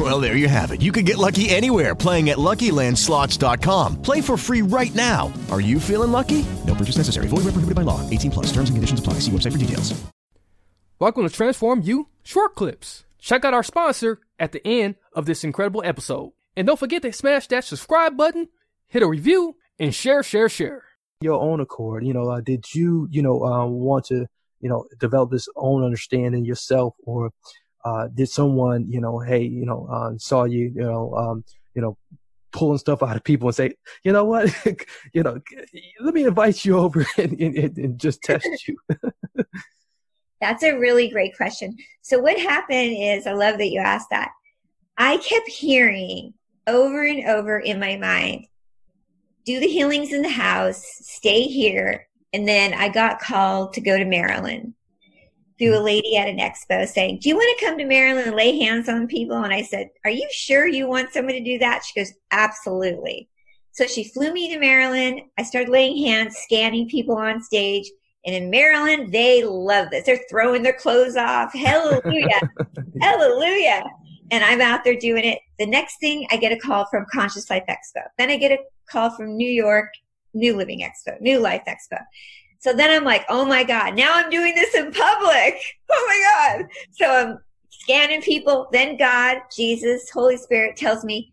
Well, there you have it. You can get lucky anywhere playing at LuckyLandSlots.com. Play for free right now. Are you feeling lucky? No purchase necessary. Void where prohibited by law. 18 plus. Terms and conditions apply. See website for details. Welcome to Transform You Short Clips. Check out our sponsor at the end of this incredible episode. And don't forget to smash that subscribe button, hit a review, and share, share, share. Your own accord, you know, uh, did you, you know, uh, want to, you know, develop this own understanding yourself, or uh, did someone, you know, hey, you know, uh, saw you, you know, um, you know, pulling stuff out of people and say, you know what, you know, let me invite you over and, and, and just test you. That's a really great question. So what happened is, I love that you asked that. I kept hearing over and over in my mind, do the healings in the house, stay here. And then I got called to go to Maryland through mm. a lady at an expo saying, do you want to come to Maryland and lay hands on people? And I said, are you sure you want someone to do that? She goes, absolutely. So she flew me to Maryland. I started laying hands, scanning people on stage. And in Maryland, they love this. They're throwing their clothes off. Hallelujah. Hallelujah. And I'm out there doing it. The next thing I get a call from Conscious Life Expo. Then I get a call from New York New Living Expo, New Life Expo. So then I'm like, oh my God, now I'm doing this in public. Oh my God. So I'm scanning people. Then God, Jesus, Holy Spirit tells me,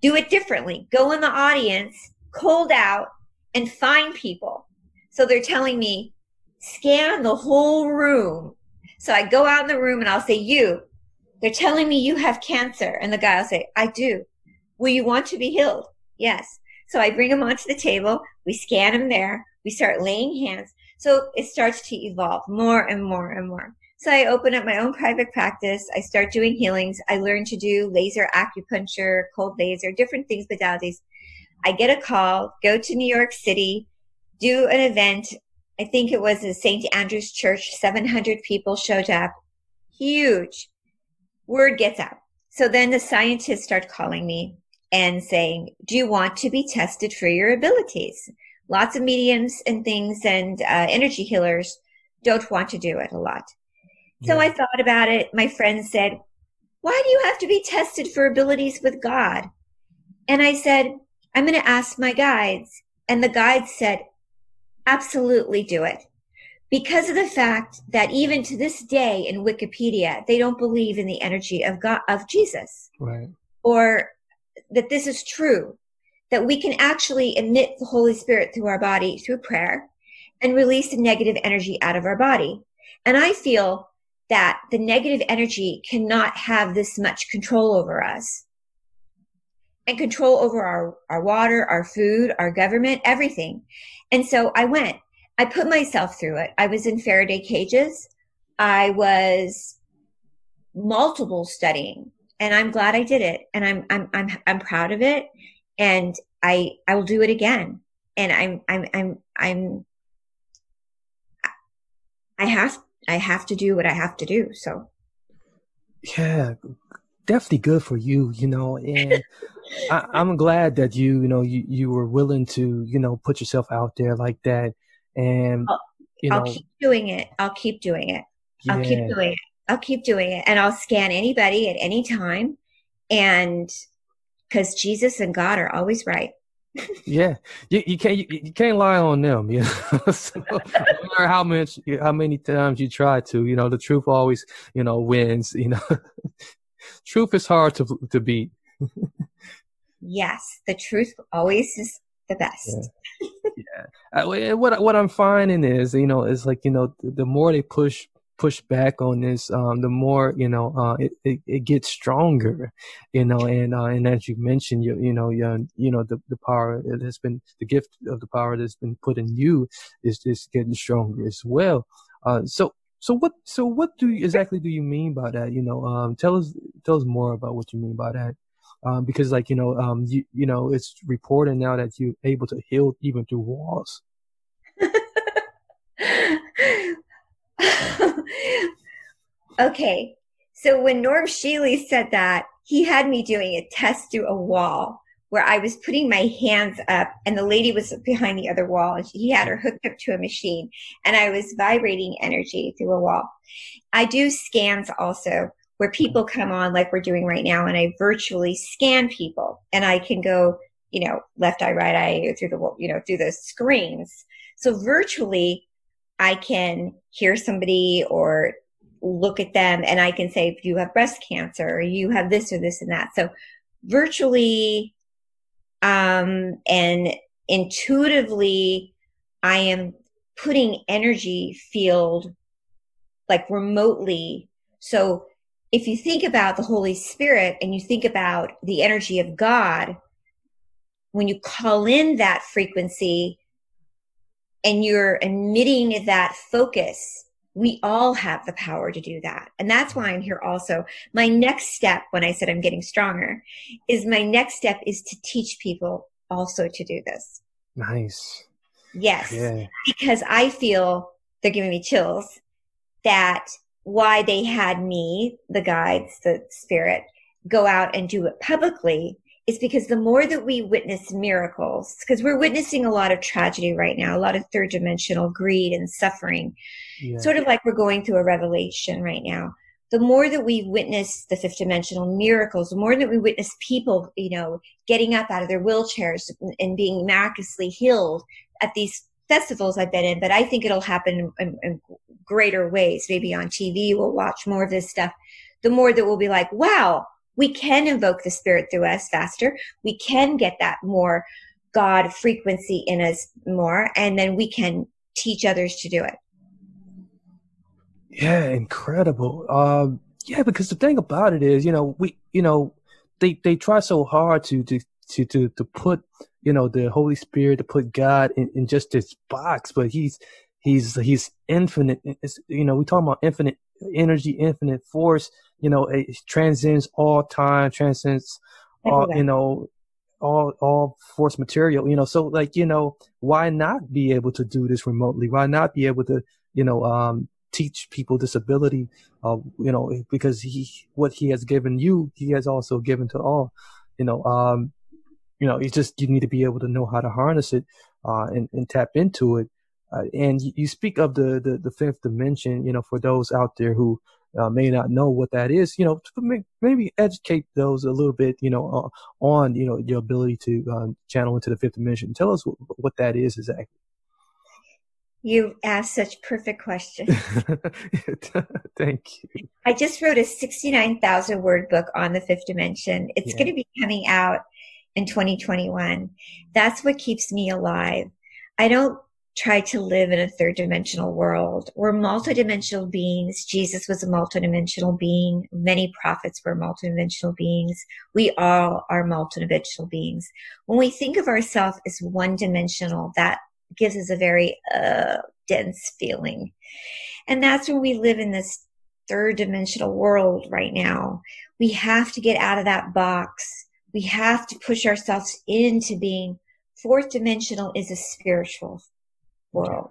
do it differently. Go in the audience, cold out, and find people. So they're telling me, scan the whole room. So I go out in the room and I'll say, you, they're telling me you have cancer. And the guy will say, I do. Will you want to be healed? Yes. So I bring him onto the table. We scan them there. We start laying hands. So it starts to evolve more and more and more. So I open up my own private practice. I start doing healings. I learn to do laser acupuncture, cold laser, different things, modalities. I get a call, go to New York City, do an event. I think it was a St. Andrew's Church. 700 people showed up. Huge. Word gets out. So then the scientists start calling me and saying, do you want to be tested for your abilities? Lots of mediums and things and uh, energy healers don't want to do it a lot. Yeah. So I thought about it. My friend said, why do you have to be tested for abilities with God? And I said, I'm going to ask my guides. And the guides said, absolutely do it. Because of the fact that even to this day in Wikipedia, they don't believe in the energy of God, of Jesus. Right. Or that this is true, that we can actually emit the Holy Spirit through our body through prayer and release the negative energy out of our body. And I feel that the negative energy cannot have this much control over us and control over our, our water, our food, our government, everything. And so I went, I put myself through it. I was in Faraday cages. I was multiple studying and I'm glad I did it. And I'm, I'm, I'm, I'm proud of it. And I, I will do it again. And I'm, I'm, I'm, I'm, I have, I have to do what I have to do. So. Yeah, definitely good for you, you know, and I, am glad that you, you know, you, you were willing to, you know, put yourself out there like that. And, I'll, you know, I'll keep doing it. I'll keep doing it. yeah. I'll keep doing it. I'll keep doing it. And I'll scan anybody at any time. And because Jesus and God are always right. yeah, you, you can't you, you, can't lie on them. You know, so, no matter how much how many times you try to, you know, the truth always you know wins. You know, truth is hard to to beat. yes, the truth always is the best. Yeah. yeah. Uh, I, what what I'm finding is, you know, is like you know, the, the more they push push back on this, um, the more you know uh, it, it, it gets stronger, you know. And uh, and as you mentioned, you you know you, you know the the power that has been the gift of the power that's been put in you is just getting stronger as well. Uh, so so what so what do you, exactly do you mean by that? You know, um, tell us tell us more about what you mean by that. Um, because like you know um, you you know it's reported now that you're able to heal even through walls. Okay. So when Norm Shealy said that, he had me doing a test through a wall where I was putting my hands up and the lady was behind the other wall and he had her hooked up to a machine and I was vibrating energy through a wall. I do scans also where people come on like we're doing right now and I virtually scan people and I can go, you know, left eye, right eye through the, you know, through the screens. So virtually I can hear somebody or look at them and I can say, you have breast cancer or you have this or this and that. So virtually, um, and intuitively, I am putting energy field like remotely. So if you think about the Holy Spirit and you think about the energy of God, when you call in that frequency and you're emitting that focus, we all have the power to do that. And that's why I'm here also. My next step, when I said I'm getting stronger, is my next step is to teach people also to do this. Nice. Yes. Yeah. Because I feel they're giving me chills that why they had me, the guides, the spirit, go out and do it publicly is because the more that we witness miracles, because we're witnessing a lot of tragedy right now, a lot of third dimensional greed and suffering, yeah. sort of like we're going through a revelation right now. The more that we witness the fifth dimensional miracles, the more that we witness people, you know, getting up out of their wheelchairs and being miraculously healed at these festivals I've been in, but I think it'll happen in, in greater ways. Maybe on TV, we'll watch more of this stuff. The more that we'll be like, wow, we can invoke the spirit through us faster. We can get that more God frequency in us more, and then we can teach others to do it. Yeah, incredible. Um, yeah, because the thing about it is, you know, we, you know, they they try so hard to to to to, to put, you know, the Holy Spirit to put God in, in just this box, but he's he's he's infinite. It's, you know, we talk about infinite energy, infinite force you know, it transcends all time, transcends all, you know, all all force material, you know. So like, you know, why not be able to do this remotely? Why not be able to, you know, um, teach people this ability, uh, you know, because he what he has given you, he has also given to all, you know. Um, you know, it's just you need to be able to know how to harness it uh, and, and tap into it. Uh, and you, you, speak of the, the the fifth dimension, you know, for those out there who uh, may not know what that is, you know, maybe educate those a little bit, you know, uh, on, you know, your ability to um, channel into the fifth dimension. Tell us w- what that is exactly. You asked such perfect questions. Thank you. I just wrote a 69,000 word book on the fifth dimension. It's yeah. going to be coming out in 2021. That's what keeps me alive. I don't try to live in a third dimensional world. We're multidimensional beings. Jesus was a multidimensional being. Many prophets were multidimensional beings. We all are multidimensional beings. When we think of ourselves as one dimensional, that gives us a very uh, dense feeling. And that's when we live in this third dimensional world right now. We have to get out of that box. We have to push ourselves into being fourth dimensional is a spiritual world.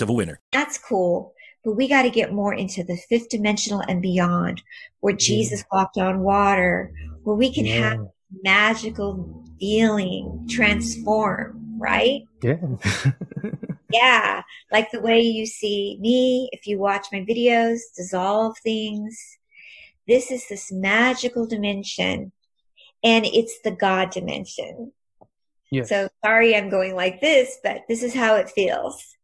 of a winner winner. That's cool. But we got to get more into the fifth dimensional and beyond where Jesus walked on water, where we can yeah. have magical feeling transform, right? Yeah. yeah. Like the way you see me, if you watch my videos, dissolve things. This is this magical dimension and it's the God dimension. Yes. So sorry I'm going like this, but this is how it feels.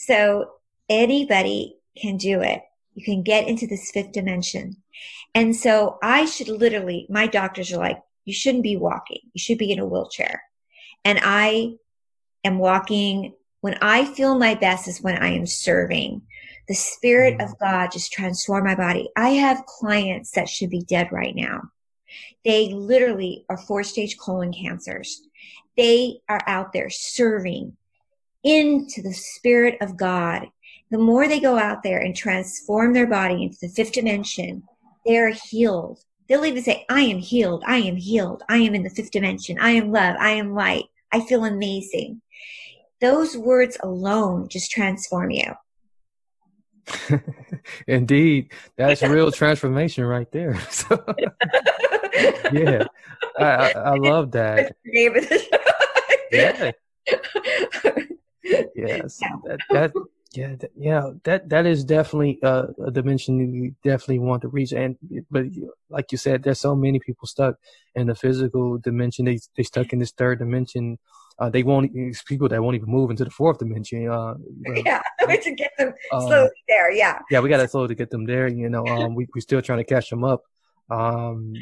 So anybody can do it. You can get into this fifth dimension. And so I should literally, my doctors are like, you shouldn't be walking. You should be in a wheelchair. And I am walking when I feel my best is when I am serving. the spirit mm. of God just transformed my body. I have clients that should be dead right now. They literally are four stage colon cancers. They are out there serving into the spirit of God. The more they go out there and transform their body into the fifth dimension, they're healed. They'll even say, I am healed. I am healed. I am in the fifth dimension. I am love. I am light. I feel amazing. Those words alone just transform you. Indeed, that's real transformation right there. So, yeah, I, I, I, love that. yeah. Yes, that, that yeah, that, yeah, that that is definitely uh, a dimension you definitely want to reach. And but like you said, there's so many people stuck in the physical dimension. They they stuck in this third dimension. Uh, they won't. People that won't even move into the fourth dimension. Uh, yeah, to get them um, slowly there. Yeah. Yeah, we got to slowly get them there. You know, um, we we still trying to catch them up. Um,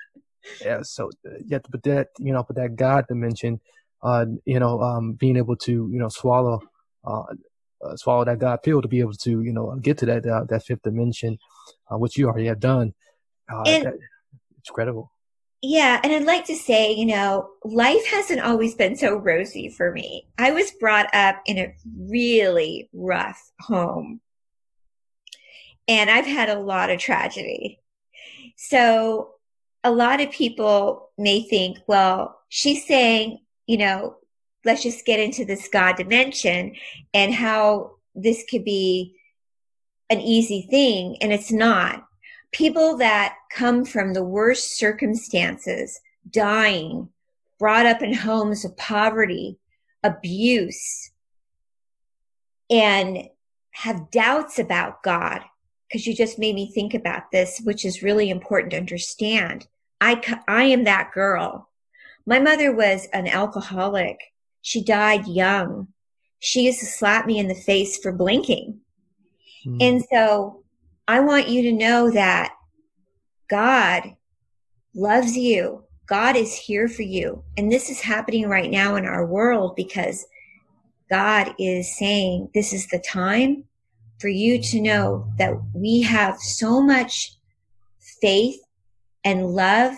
yeah. So yeah, but that you know, but that God dimension, uh, you know, um, being able to you know swallow, uh, uh, swallow that God pill to be able to you know get to that uh, that fifth dimension, uh, which you already have done. Uh, and, that, it's credible. Yeah, and I'd like to say, you know, life hasn't always been so rosy for me. I was brought up in a really rough home. And I've had a lot of tragedy. So a lot of people may think, well, she's saying, you know, let's just get into this God dimension and how this could be an easy thing. And it's not. People that come from the worst circumstances, dying, brought up in homes of poverty, abuse, and have doubts about God, because you just made me think about this, which is really important to understand. I, I am that girl. My mother was an alcoholic she died young. She used to slap me in the face for blinking. Mm. And so I want you to know that God loves you. God is here for you. And this is happening right now in our world because God is saying this is the time for you to know that we have so much faith and love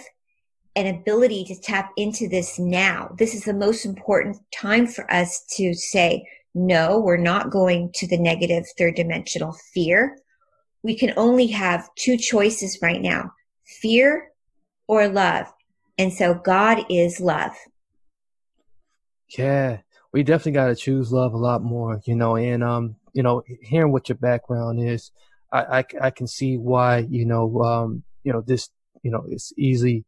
an ability to tap into this now. This is the most important time for us to say, no, we're not going to the negative third dimensional fear. We can only have two choices right now, fear or love. And so God is love. Yeah, we definitely got to choose love a lot more, you know, and, um, you know, hearing what your background is, I, I, I can see why, you know, um, you know, this, you know, it's easy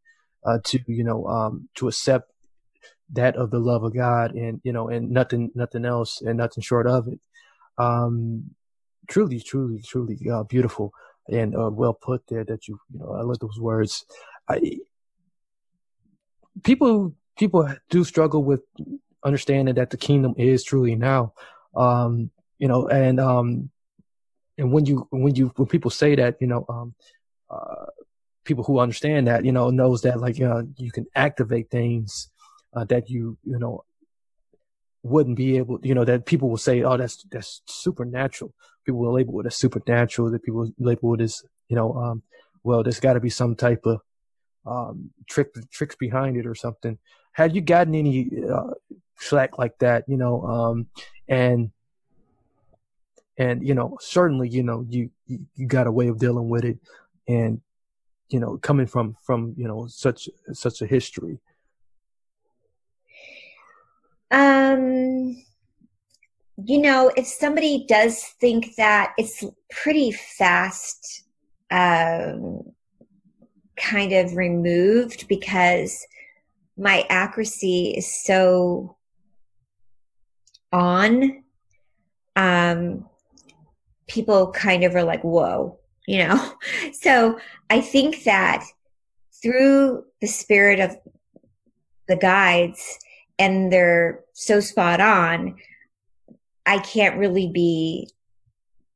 uh, to you know um, to accept that of the love of God and you know and nothing nothing else and nothing short of it. Um, truly, truly, truly uh, beautiful and uh, well put there. That you you know I love those words. I, people people do struggle with understanding that the kingdom is truly now. Um, you know, and um, and when you when you when people say that, you know, um, uh, people who understand that, you know, knows that like, you know, you can activate things uh, that you, you know, wouldn't be able, you know, that people will say, oh, that's, that's supernatural. People will label it as supernatural. That people label it as, you know, um, well, there's got to be some type of um, trick, tricks behind it or something. Had you gotten any uh, slack like that, you know, um, and and you know, certainly, you know, you you got a way of dealing with it, and you know coming from from you know such such a history? Um you know if somebody does think that it's pretty fast um kind of removed because my accuracy is so on um people kind of are like whoa you know? So I think that through the spirit of the guides and they're so spot on, I can't really be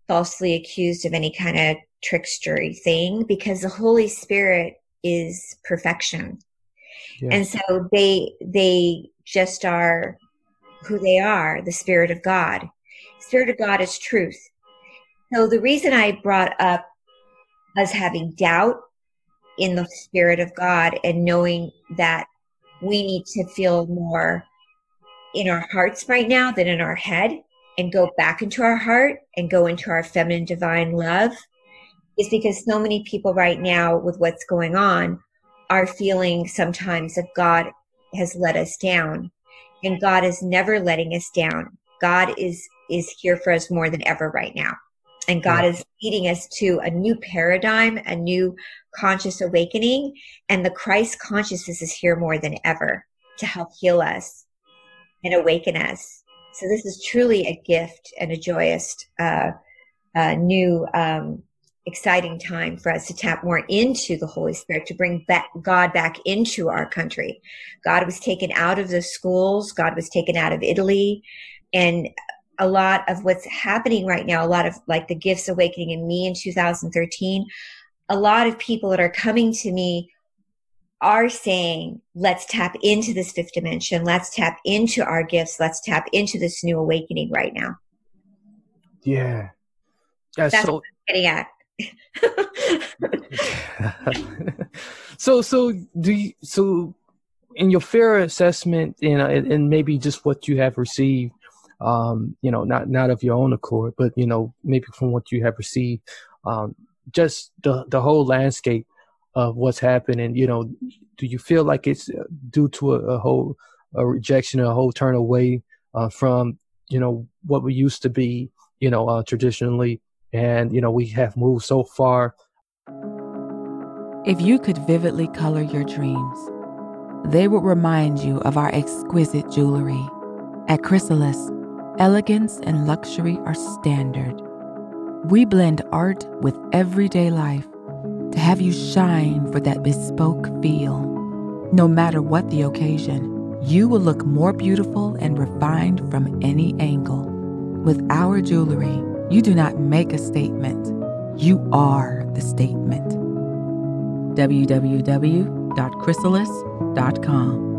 falsely accused of any kind of trickstery thing because the Holy Spirit is perfection. And so they they just are who they are, the Spirit of God. Spirit of God is truth. So the reason I brought up us having doubt in the spirit of God and knowing that we need to feel more in our hearts right now than in our head and go back into our heart and go into our feminine divine love is because so many people right now with what's going on are feeling sometimes that God has let us down and God is never letting us down. God is is here for us more than ever right now. And God yeah. is leading us to a new paradigm, a new conscious awakening. And the Christ consciousness is here more than ever to help heal us and awaken us. So this is truly a gift and a joyous, uh, uh, new, um, exciting time for us to tap more into the Holy Spirit, to bring back God back into our country. God was taken out of the schools. God was taken out of Italy. And a lot of what's happening right now, a lot of like the gifts awakening in me in 2013, a lot of people that are coming to me are saying, let's tap into this fifth dimension. Let's tap into our gifts. Let's tap into this new awakening right now. Yeah. yeah That's so, what I'm getting at. so, so do you, so in your fair assessment, you know, and, and maybe just what you have received, um, you know, not not of your own accord, but you know, maybe from what you have received, um, just the the whole landscape of what's happening. You know, do you feel like it's uh, due to a, a whole a rejection, a whole turn away uh, from you know what we used to be, you know, uh, traditionally, and you know we have moved so far. If you could vividly color your dreams, they would remind you of our exquisite jewelry at Chrysalis elegance and luxury are standard. We blend art with everyday life to have you shine for that bespoke feel. No matter what the occasion, you will look more beautiful and refined from any angle. With our jewelry, you do not make a statement, you are the statement. www.chrysalis.com